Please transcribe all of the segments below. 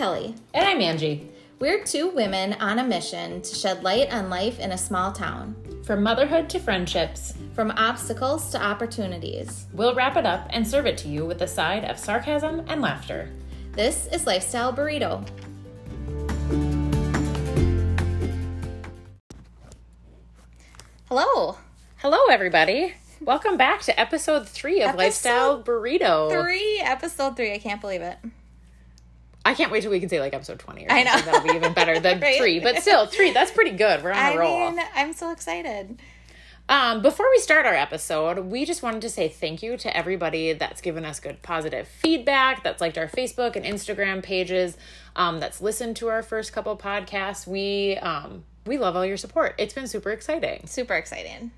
Kelly. And I'm Angie. We're two women on a mission to shed light on life in a small town. From motherhood to friendships, From obstacles to opportunities. we'll wrap it up and serve it to you with a side of sarcasm and laughter. This is Lifestyle Burrito. Hello. Hello, everybody. Welcome back to episode three of Episode Lifestyle Burrito. Three, episode three. I can't believe it. I can't wait till we can say like episode 20 or I know. That'll be even better than Right? three. But still, three, that's pretty good. We're on a I roll. mean, I'm so excited. Um, before we start our episode, we just wanted to say thank you to everybody that's given us good positive feedback, that's liked our Facebook and Instagram pages, um, that's listened to our first couple podcasts. We um, we love all your support. It's been super exciting. Super exciting.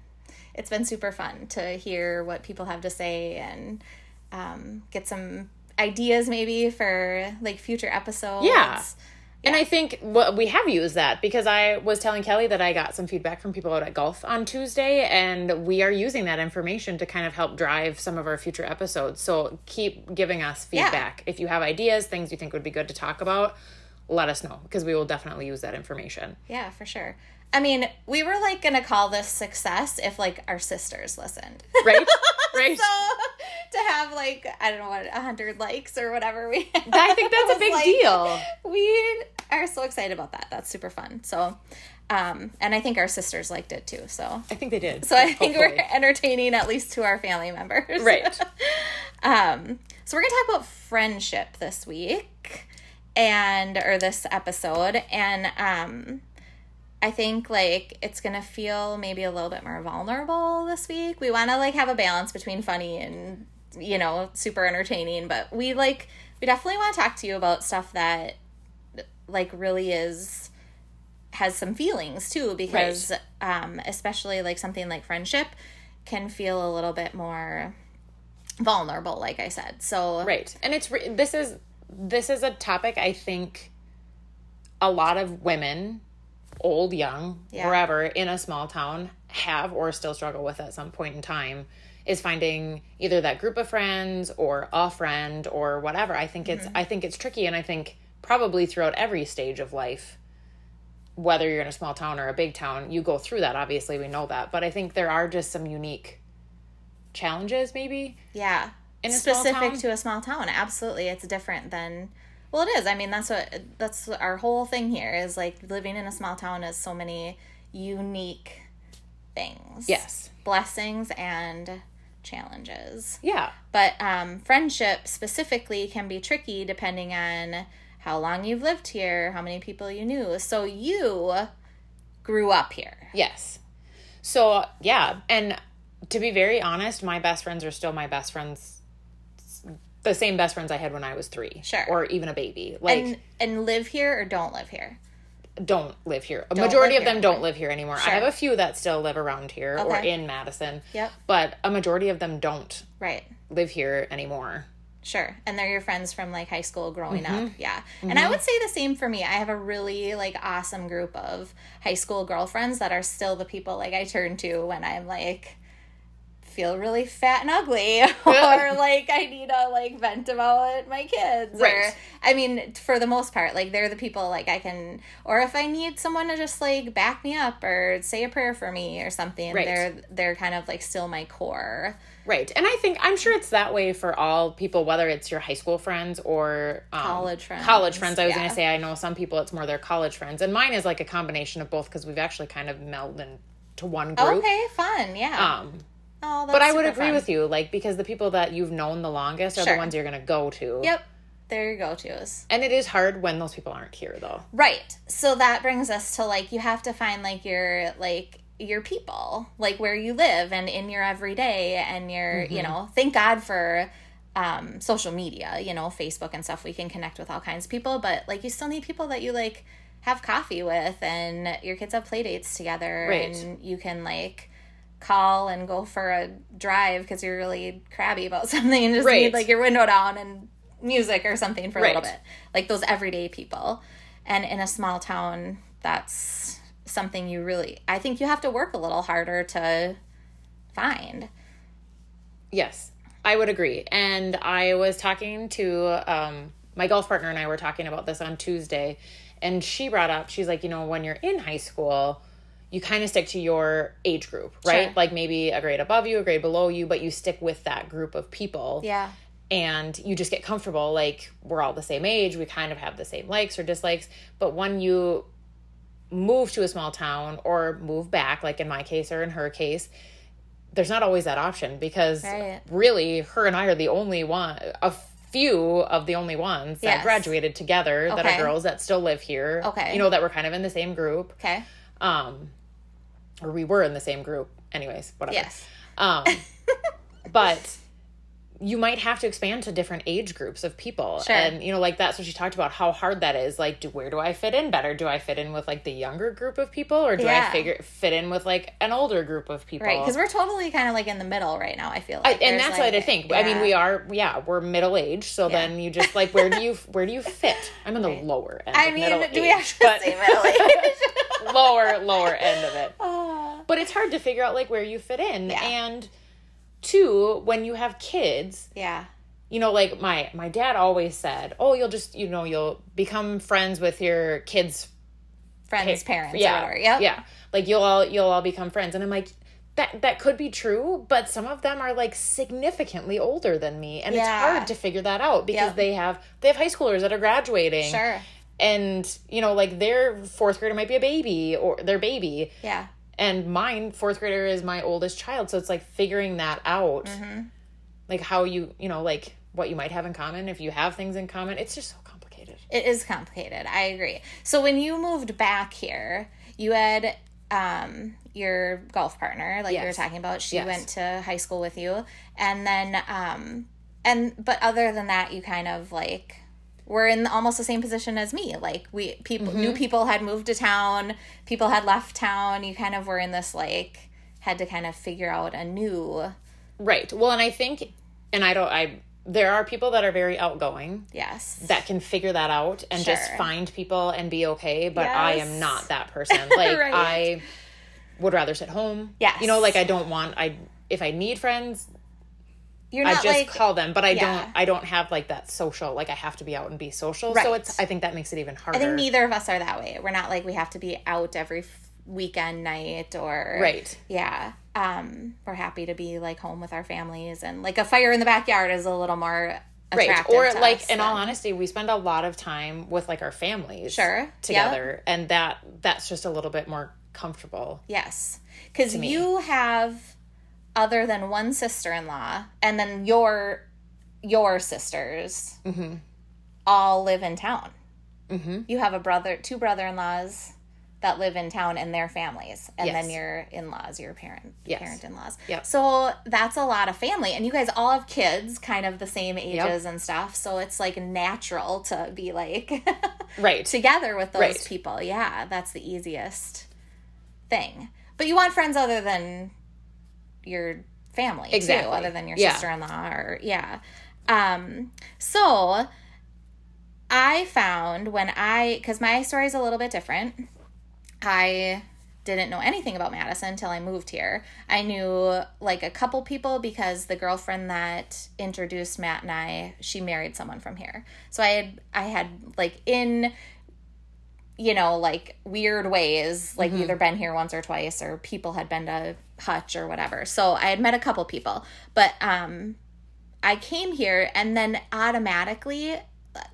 It's been super fun to hear what people have to say and um, get some ideas maybe for like future episodes. Yeah. And I think what we have used that because I was telling Kelly that I got some feedback from people out at golf on Tuesday, and we are using that information to kind of help drive some of our future episodes. So keep giving us Yeah. feedback. If you have ideas, things you think would be good to talk about, let us know because we will definitely use that information. Yeah, for sure. I mean, we were like gonna call this success if like our sisters listened. Right? right? so to have like I don't know what a hundred likes or whatever we. I think that's a big like- deal. We are so excited about that. That's super fun. So, um, and I think our sisters liked it too. So, I think they did. so I think we're entertaining at least to our family members. Right. um, so we're gonna talk about friendship this week, and or this episode, and um, I think like it's gonna feel maybe a little bit more vulnerable this week. We want to like have a balance between funny and you know super entertaining, but we like we definitely want to talk to you about stuff that like really is has some feelings too because um especially like something like friendship can feel a little bit more vulnerable like i said so Right. And it's re- this is this is a topic I think a lot of women, old, young, Yeah. wherever in a small town have or still struggle with at some point in time is finding either that group of friends or a friend or whatever. I think it's mm-hmm. I think it's tricky and I think probably throughout every stage of life whether you're in a small town or a big town, you go through that obviously we know that, but I think there are just some unique challenges maybe yeah In specific to a small town absolutely it's different than well it is i mean that's what that's our whole thing here is like living in a small town is so many unique things Yes. blessings and challenges Yeah. but um, friendship specifically can be tricky depending on how long you've lived here, how many people you knew. So you grew up here. Yes. So, yeah. And to be very honest, my best friends are still my best friends. The same best friends I had when I was three. Sure. Or even a baby. Like, and and live here or don't live here. don't live here. A Don't majority of them here don't live here anymore. Sure. I have a few that still live around here or in Madison. Yep. But a majority of them don't Right. live here anymore. Sure. And they're your friends from like high school growing Mm-hmm. up. Yeah. And I would say the same for me. I have a really like awesome group of high school girlfriends that are still the people like I turn to when I'm like feel really fat and ugly or like I need to like vent about my kids or Right. I mean for the most part like they're the people like I can or if I need someone to just like back me up or say a prayer for me or something Right. they're they're kind of like still my core. Right. And I think, I'm sure it's that way for all people, whether it's your high school friends or um, College friends. College friends. I was Yeah. going to say, I know some people, it's more their college friends. And mine is like a combination of both because we've actually kind of melded into one group. Okay, fun. Yeah. Um, oh, that's but I would agree fun. with you, like, because the people that you've known the longest are Sure. the ones you're going to go to. Yep. There you go, tos. And it is hard when those people aren't here, though. Right. So that brings us to like you have to find like your like your people, like where you live and in your everyday and your, Mm-hmm. you know, thank God for um social media, you know, Facebook and stuff. We can connect with all kinds of people, but like you still need people that you like have coffee with and your kids have play dates together Right. and you can like call and go for a drive because you're really crabby about something and just Right. need like your window down and music or something for a little bit like those everyday people and in a small town that's something you really i think you have to work a little harder to find Yes, I would agree. And I was talking to um, my golf partner and I were talking about this on Tuesday, and she brought up, she's like, you know, when you're in high school, you kind of stick to your age group, right? Sure. Like maybe a grade above you, a grade below you, but you stick with that group of people. Yeah. And you just get comfortable, like we're all the same age, we kind of have the same likes or dislikes. But when you move to a small town or move back, like in my case or in her case, there's not always that option because Right. really her and I are the only one a few of the only ones that Yes. graduated together that are girls that still live here. Okay. You know, that were kind of in the same group. Okay. Um or we were in the same group. Anyways, whatever. Yes. Um but you might have to expand to different age groups of people. Sure. And you know, like that's what she talked about, how hard that is. Like, do where do I fit in better? Do I fit in with like the younger group of people or do Yeah. I figure fit in with like an older group of people? Right. Because we're totally kind of like in the middle right now. I feel I, like. and that's like- what I think. I mean, we are, yeah, we're middle aged. So Yeah. then you just like, where do you, where do you fit? I'm in the Right. lower end. I mean, do we age, have to but- say middle age? Lower, lower end of it. Ah. But it's hard to figure out like where you fit in. Yeah. And two, when you have kids, yeah. you know, like my my dad always said, "Oh, you'll just, you know, you'll become friends with your kids' Friends, parents, yeah, or. Yep. yeah. Like you'll all you'll all become friends." And I'm like, that that could be true, but some of them are like significantly older than me, and Yeah. it's hard to figure that out because Yep. they have they have high schoolers that are graduating, Sure. And you know, like their fourth grader might be a baby or their baby, Yeah. and mine fourth grader is my oldest child, so it's like figuring that out, Mm-hmm. like how you you know like what you might have in common if you have things in common. It's just so complicated. It is complicated. I agree. So when you moved back here, you had um your golf partner, like you were talking about. She Yes. went to high school with you, and then um and but other than that, you kind of like were in almost the same position as me. Like we people Mm-hmm. new people had moved to town, people had left town. You kind of were in this like had to kind of figure out a new Right. Well, and I think, and I don't, I, there are people that are very outgoing yes. that can figure that out and just find people and be okay, but I am not that person. Like, Right. I would rather sit home. Yes. You know, like I don't want, I, if I need friends, You're I just like call them, but I Yeah. don't, I don't have like that social, like I have to be out and be social. Right. So it's, I think that makes it even harder. I think neither of us are that way. We're not like we have to be out every f- weekend night or Right. Yeah. Um, we're happy to be like home with our families and like a fire in the backyard is a little more Right. attractive Or like, us in all honesty, we spend a lot of time with like our families. Sure. Together. And that, that's just a little bit more comfortable. Yes. Because you have other than one sister in law and then your your sisters Mm-hmm. all live in town. Mm-hmm. You have a brother, two brother in laws that live in town and their families, and then your in laws, your parent Yes. parent in laws. Yep. So that's a lot of family, and you guys all have kids, kind of the same ages and stuff. So it's like natural to be like Right. together with those Right. people. Yeah, that's the easiest thing. But you want friends other than your family too, Exactly. other than your Yeah. sister-in-law or yeah. Um so I found when I cuz my story is a little bit different. I didn't know anything about Madison until I moved here. I knew like a couple people because the girlfriend that introduced Matt and I, she married someone from here. So I had I had like in you know, like weird ways, like either been here once or twice or people had been to Hutch or whatever. So I had met a couple people, but um I came here and then automatically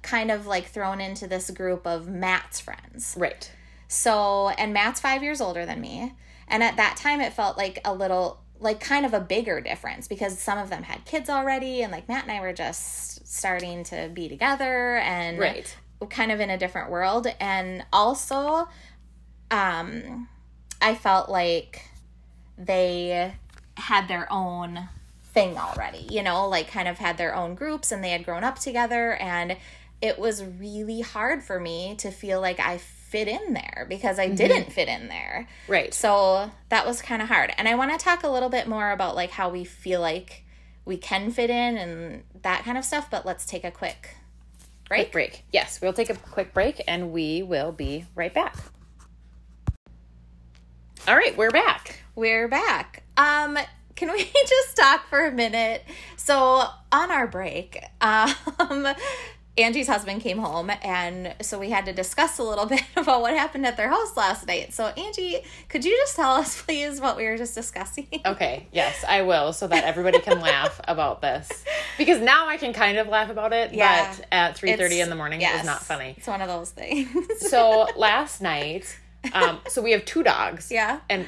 kind of like thrown into this group of Matt's friends. Right. So, and Matt's five years older than me. And at that time, it felt like a little, like kind of a bigger difference because some of them had kids already. And like Matt and I were just starting to be together and Right. Kind of in a different world. And also, um, I felt like they had their own thing already, you know, like kind of had their own groups and they had grown up together. And it was really hard for me to feel like I fit in there because I didn't fit in there. Right. So that was kind of hard. And I want to talk a little bit more about like how we feel like we can fit in and that kind of stuff, but let's take a quick break. Quick break. Yes, we'll take a quick break and we will be right back. All right, we're back. We're back. Um, can we just talk for a minute? So on our break, um, Angie's husband came home, and so we had to discuss a little bit about what happened at their house last night. So, Angie, could you just tell us, please, what we were just discussing? Okay, yes, I will, so that everybody can laugh about this. Because now I can kind of laugh about it, Yeah. but at three thirty in the morning yes, it's not funny. It's one of those things. So last night, um, so we have two dogs. Yeah. And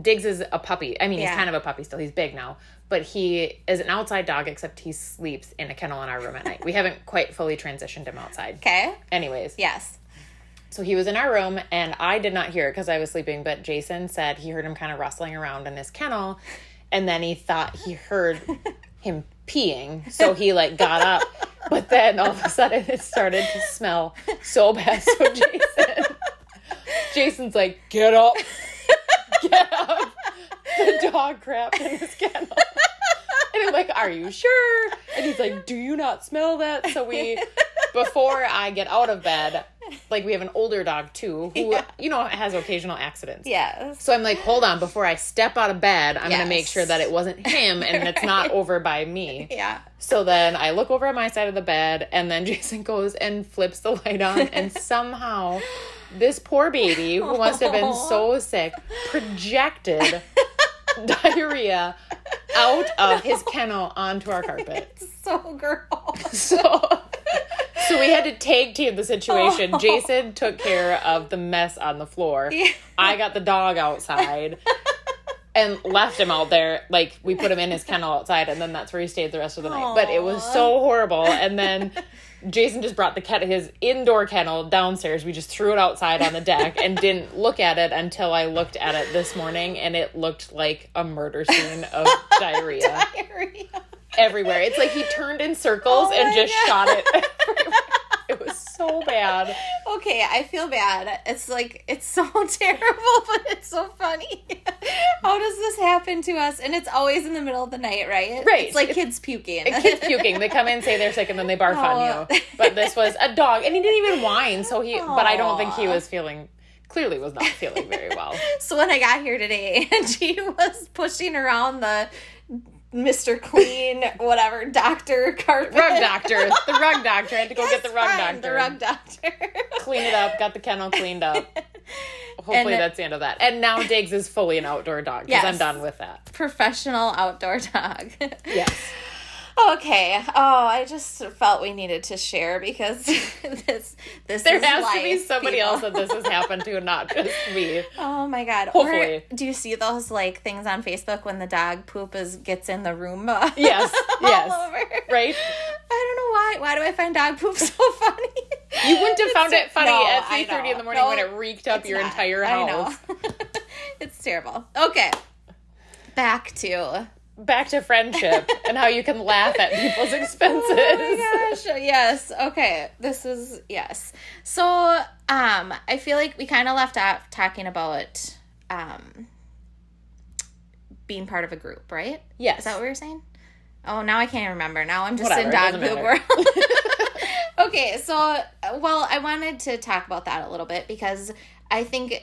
Diggs is a puppy. I mean, Yeah. he's kind of a puppy still. He's big now. But he is an outside dog, except he sleeps in a kennel in our room at night. We haven't quite fully transitioned him outside. okay. Anyways, Yes. so he was in our room, and I did not hear it because I was sleeping. But Jason said he heard him kind of rustling around in his kennel, and then he thought he heard him peeing, so he like got up. But then all of a sudden, it started to smell so bad. So Jason, Jason's like, "Get up, get up!" The dog crapped in his kennel. And I'm like, Are you sure? And he's like, Do you not smell that? So we, before I get out of bed, like we have an older dog too, who, Yeah. you know, has occasional accidents. Yes. So I'm like, Hold on, before I step out of bed, I'm going to make sure that it wasn't him and it's not over by me. Yeah. So then I look over at my side of the bed, and then Jason goes and flips the light on, and somehow this poor baby, who must have been so sick, projected diarrhea out of his kennel onto our carpet. So gross. So, so we had to tag team the situation. Oh. Jason took care of the mess on the floor. Yeah. I got the dog outside. And left him out there, like we put him in his kennel outside, and then that's where he stayed the rest of the night. But it was so horrible. And then Jason just brought the cat, his indoor kennel downstairs. We just threw it outside on the deck and didn't look at it until I looked at it this morning, and it looked like a murder scene of diarrhea Diarrhea. everywhere. It's like he turned in circles Oh and just God. shot it. everywhere. it was so bad. Okay, I feel bad. It's like it's so terrible, but it's so funny. How does this happen to us? And it's always in the middle of the night, right? Right. It's like It's- kids puking. Kids puking. They come in, say they're sick, and then they barf Oh. on you. But this was a dog, and he didn't even whine. So he, but I don't think he was feeling. Clearly, was not feeling very well. So when I got here today, and she was pushing around the Mr. Clean, whatever, doctor carpet. Rug doctor, the rug doctor. I had to go get the rug fine, doctor. The rug doctor. Clean it up. Got the kennel cleaned up. Hopefully, And- uh, that's the end of that. And now Diggs is fully an outdoor dog because I'm done with that. Professional outdoor dog. Yes. Okay. Oh, I just felt we needed to share because this this There has to be somebody people. else that this has happened to, not just me. Oh my god. Hopefully. Or do you see those like things on Facebook when the dog poop is gets in the Roomba? Yes, yes. over. Right? I don't know why. Why do I find dog poop so funny? You wouldn't have found it funny No, at three thirty in the morning No, when it reeked up your not. entire I house. know. it's terrible. Okay. Back to Back to friendship and how you can laugh at people's expenses. Oh my gosh. Yes. Okay. This is yes. So, um, I feel like we kind of left off talking about um being part of a group, right? Yes. Is that what we were saying? Oh, now I can't remember. Now I'm just Whatever, in dog poop world. okay, so well, I wanted to talk about that a little bit because I think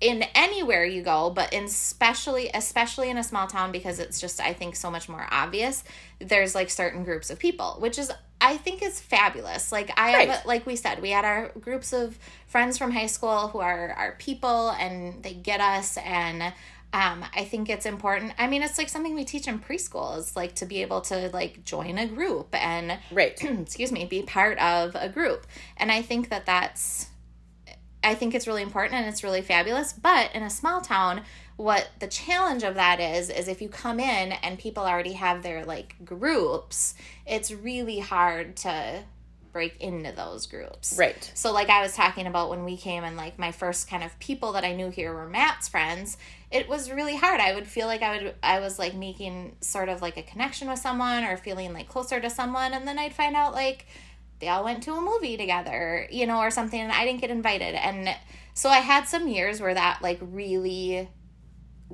in anywhere you go, but in especially especially in a small town because it's just I think so much more obvious. There's like certain groups of people, which is I think is fabulous. Like I have, like we said, we had our groups of friends from high school who are our people, and they get us and. Um, I think it's important. I mean, it's like something we teach in preschool is like to be able to like join a group and Right. excuse me, be part of a group. And I think that that's I think it's really important and it's really fabulous, but in a small town what the challenge of that is is if you come in and people already have their like groups, it's really hard to break into those groups. Right. So like I was talking about when we came and like my first kind of people that I knew here were Matt's friends, it was really hard. I would feel like I would I was like making sort of like a connection with someone or feeling like closer to someone and then I'd find out like they all went to a movie together, you know, or something and I didn't get invited. And so I had some years where that like really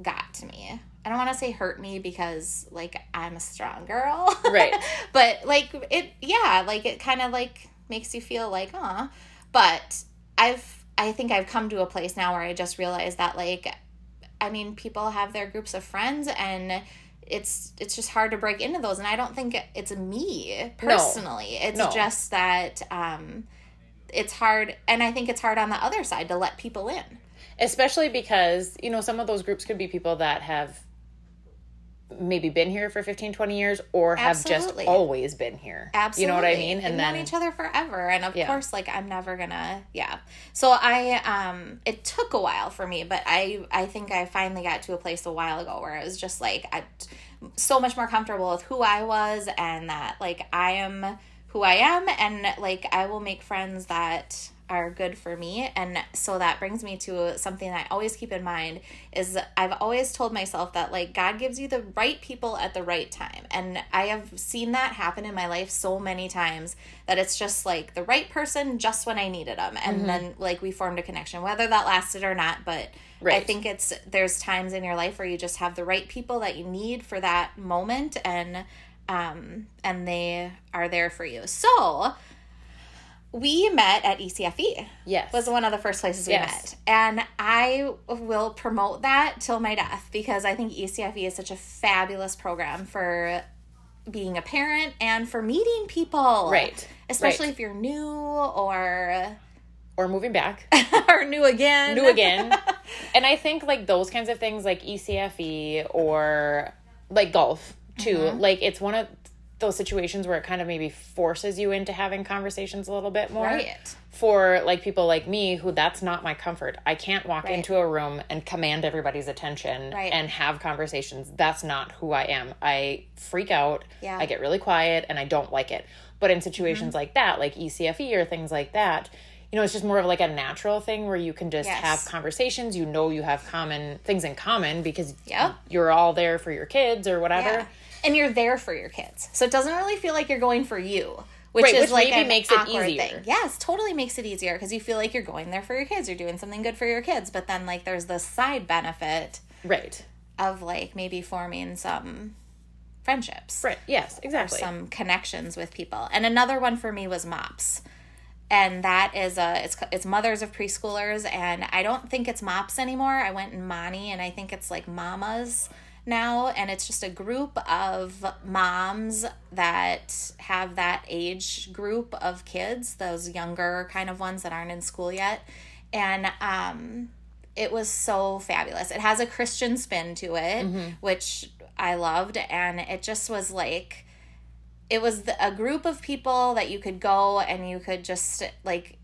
got to me. I don't want to say hurt me because like I'm a strong girl. Right. but like it yeah, like it kind of like makes you feel like, "Huh." But I've I think I've come to a place now where I just realize that like I mean, people have their groups of friends and it's it's just hard to break into those. And i don't think it's me personally. It's No. just that um it's hard and i think it's hard on the other side to let people in. Especially because you know some of those groups could be people that have maybe been here for 15 20 years or have Absolutely. just always been here Absolutely. you know what i mean and known then each other forever. And of Yeah. course, like I'm never gonna yeah. So I um it took a while for me, but I I think I finally got to a place a while ago where it was just like I so much more comfortable with who I was and that like I am who I am and like I will make friends that are good for me. And so that brings me to something that I always keep in mind is I've always told myself that like God gives you the right people at the right time. And I have seen that happen in my life so many times that it's just like the right person just when I needed them and mm-hmm. then like we formed a connection whether that lasted or not but I think it's there's times in your life where you just have the right people that you need for that moment. And um and they are there for you. So we met at ECFE yes was one of the first places we Yes. met. And I will promote that till my death because I think ECFE is such a fabulous program for being a parent and for meeting people. Right. Especially Right. if you're new or or moving back or new again. new again and i think like those kinds of things like ecfe or like golf too Mm-hmm. like it's one of those situations where it kind of maybe forces you into having conversations a little bit more Right. for like people like me who that's not my comfort i can't walk Right. into a room and command everybody's attention Right. and have conversations that's not who i am i freak out Yeah. i get really quiet and i don't like it but in situations Mm-hmm. like that like ecfe or things like that you know it's just more of like a natural thing where you can just Yes. have conversations you know you have common things in common because Yep. you're all there for your kids or whatever Yeah. And you're there for your kids. So it doesn't really feel like you're going for you. Which Right, is which like maybe makes it easier. Thing. Yes, totally makes it easier because you feel like you're going there for your kids. You're doing something good for your kids. But then like there's the side benefit right of like maybe forming some friendships. right yes exactly Some connections with people. And another one for me was MOPS. And that is a it's it's mothers of preschoolers and I don't think it's MOPS anymore. I went in Monte and I think it's like mamas now and it's just a group of moms that have that age group of kids, those younger kind of ones that aren't in school yet. And um it was so fabulous. It has a Christian spin to it, which I loved and it just was like it was the, a group of people that you could go and you could just like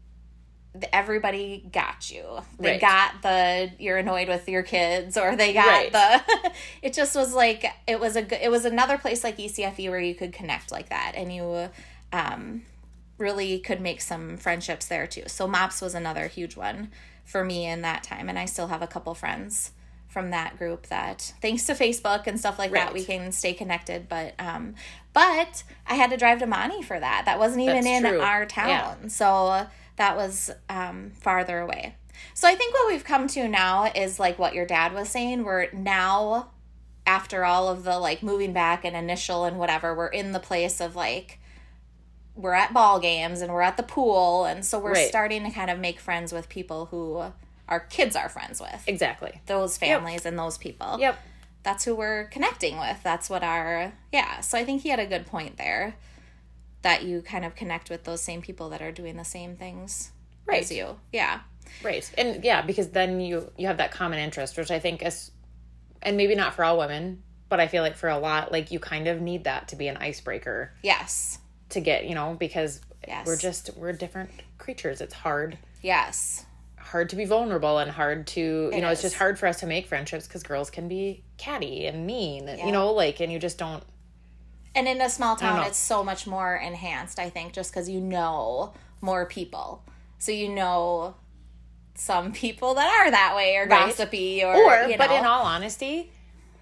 everybody got you they Right. got the you're annoyed with your kids or they got Right. the it just was like it was a good it was another place like ecfe where you could connect like that and you um really could make some friendships there too so mops was another huge one for me in that time and i still have a couple friends from that group that thanks to facebook and stuff like that we can stay connected but um but i had to drive to Monte for that that wasn't even That's in true. our town so that was um farther away. So i think what we've come to now is like what your dad was saying. We're now after all of the like moving back and initial and whatever we're in the place of like we're at ball games and we're at the pool. And so we're Right. starting to kind of make friends with people who our kids are friends with. Exactly. Those families and those people. Yep. That's who we're connecting with. That's what our yeah. So i think he had a good point there that you kind of connect with those same people that are doing the same things Right. as you yeah Right. And yeah, because then you you have that common interest, which I think is and maybe not for all women, but I feel like for a lot like you kind of need that to be an icebreaker yes to get, you know, because Yes. we're just we're different creatures. It's hard yes hard to be vulnerable and hard to, you It know, it's just hard for us to make friendships cuz girls can be catty and mean, Yeah. you know, like and you just don't and in a small town it's so much more enhanced i think just because you know more people. So you know some people that are that way or Right. gossipy or, or you but in all honesty,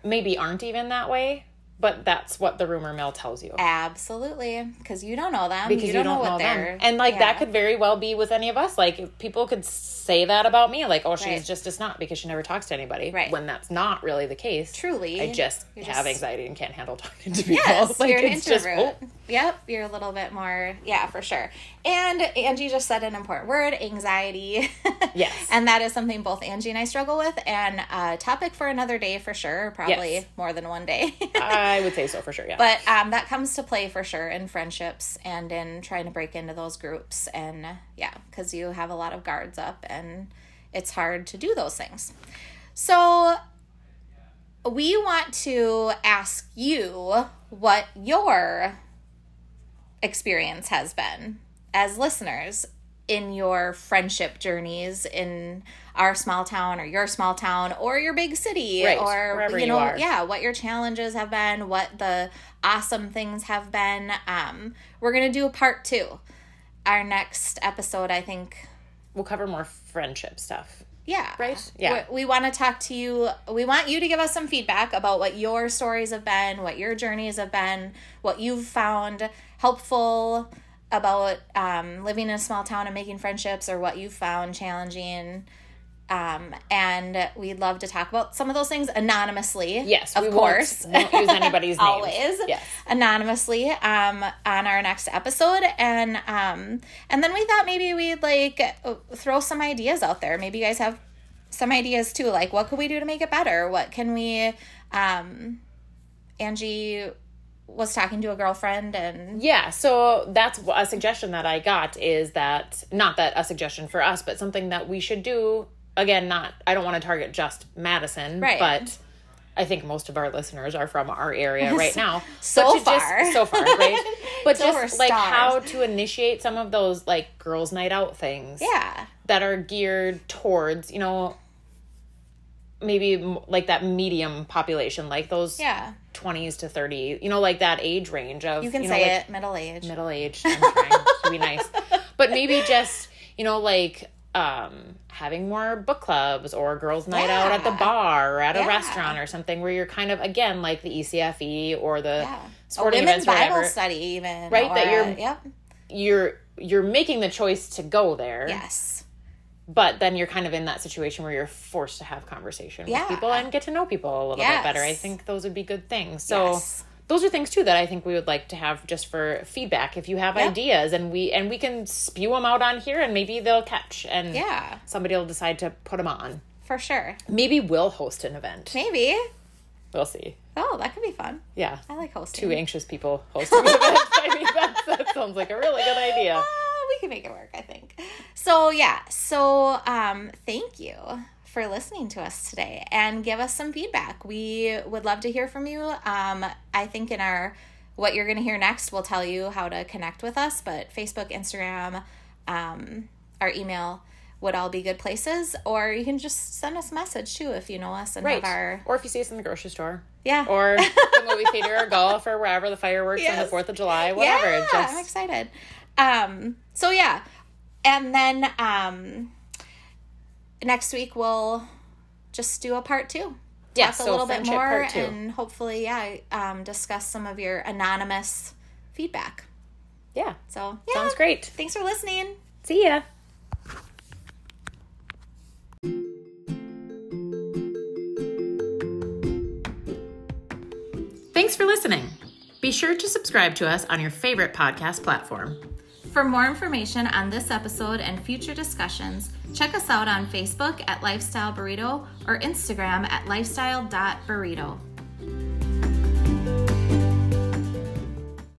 maybe aren't even that way, but that's what the rumor mill tells you. absolutely because you don't know them because you you don't, don't, know what know they're them. And like yeah. that could very well be with any of us. Like if people could say that about me, like, oh, she's Right. just a snot because she never talks to anybody. Right. When that's not really the case. Truly. I just have just- anxiety and can't handle talking to people. yes like you're an it's just oh. introvert oh, Yep, you're a little bit more, yeah, for sure. And Angie just said an important word anxiety. Yes. and that is something both Angie and I struggle with, and a topic for another day for sure, probably Yes. more than one day. I would say so for sure. Yeah. but um, that comes to play for sure in friendships and in trying to break into those groups. And yeah, because you have a lot of guards up, and it's hard to do those things. So we want to ask you what your experience has been as listeners in your friendship journeys in our small town or your small town or your big city Right, or you you know are. yeah what your challenges have been what the awesome things have been um we're gonna do a part two our next episode i think we'll cover more friendship stuff. yeah. Right? Yeah. We, we want to talk to you. We want you to give us some feedback about what your stories have been, what your journeys have been, what you've found helpful about um, living in a small town and making friendships, or what you found challenging. Um, and we'd love to talk about some of those things anonymously. Yes, of course. Won't, won't use anybody's name. Always Yes. anonymously um on our next episode and um and then we thought maybe we'd like throw some ideas out there maybe you guys have some ideas too like what could we do to make it better what can we um angie was talking to a girlfriend and Yeah, so that's a suggestion that I got is that not that a suggestion for us, but something that we should do. Again, not I don't want to target just Madison, Right. but I think most of our listeners are from our area right now. So But to just- far. so far, right? But Till just like how to initiate some of those like girls' night out things yeah that are geared towards you know maybe like that medium population, like those yeah 20s to 30, you know, like that age range of you can know, say like, it middle age. middle age. I'm trying to be nice, but maybe just you know like um having more book clubs or girls' night out at the bar or at a restaurant or something where you're kind of again like the ECFE or the yeah. Sporting women's events bible whatever. study even Right, that you're- yep. You're you're making the choice to go there, yes but then you're kind of in that situation where you're forced to have conversation Yeah. with people and get to know people a little bit better. I think those would be good things. So Yes. those are things too that I think we would like to have just for feedback. If you have Yep. ideas and we and we can spew them out on here and maybe they'll catch and yeah somebody will decide to put them on. for sure Maybe we'll host an event. maybe We'll see. oh that could be fun Yeah. i like hosting Two anxious people hosting events. I mean, that's, that sounds like a really good idea. Ah, We can make it work, I think. So yeah, so um, thank you for listening to us today and give us some feedback. We would love to hear from you. Um, I think in our what you're going to hear next, we'll tell you how to connect with us. But Facebook, Instagram, um, our email would all be good places. Or you can just send us a message too if you know us and Right. have our Or if you see us in the grocery store. yeah Or the movie theater or golf or wherever the fireworks on the 4th of July, whatever. Yeah, Just I'm excited. Um, so yeah, and then um, next week we'll just do a part two. Yeah, so a little bit more and hopefully, yeah, um, discuss some of your anonymous feedback. yeah. So yeah, Sounds great. Thanks for listening. See ya. Thanks for listening. Be sure to subscribe to us on your favorite podcast platform. For more information on this episode and future discussions, check us out on Facebook at Lifestyle Burrito or Instagram at lifestyle.burrito.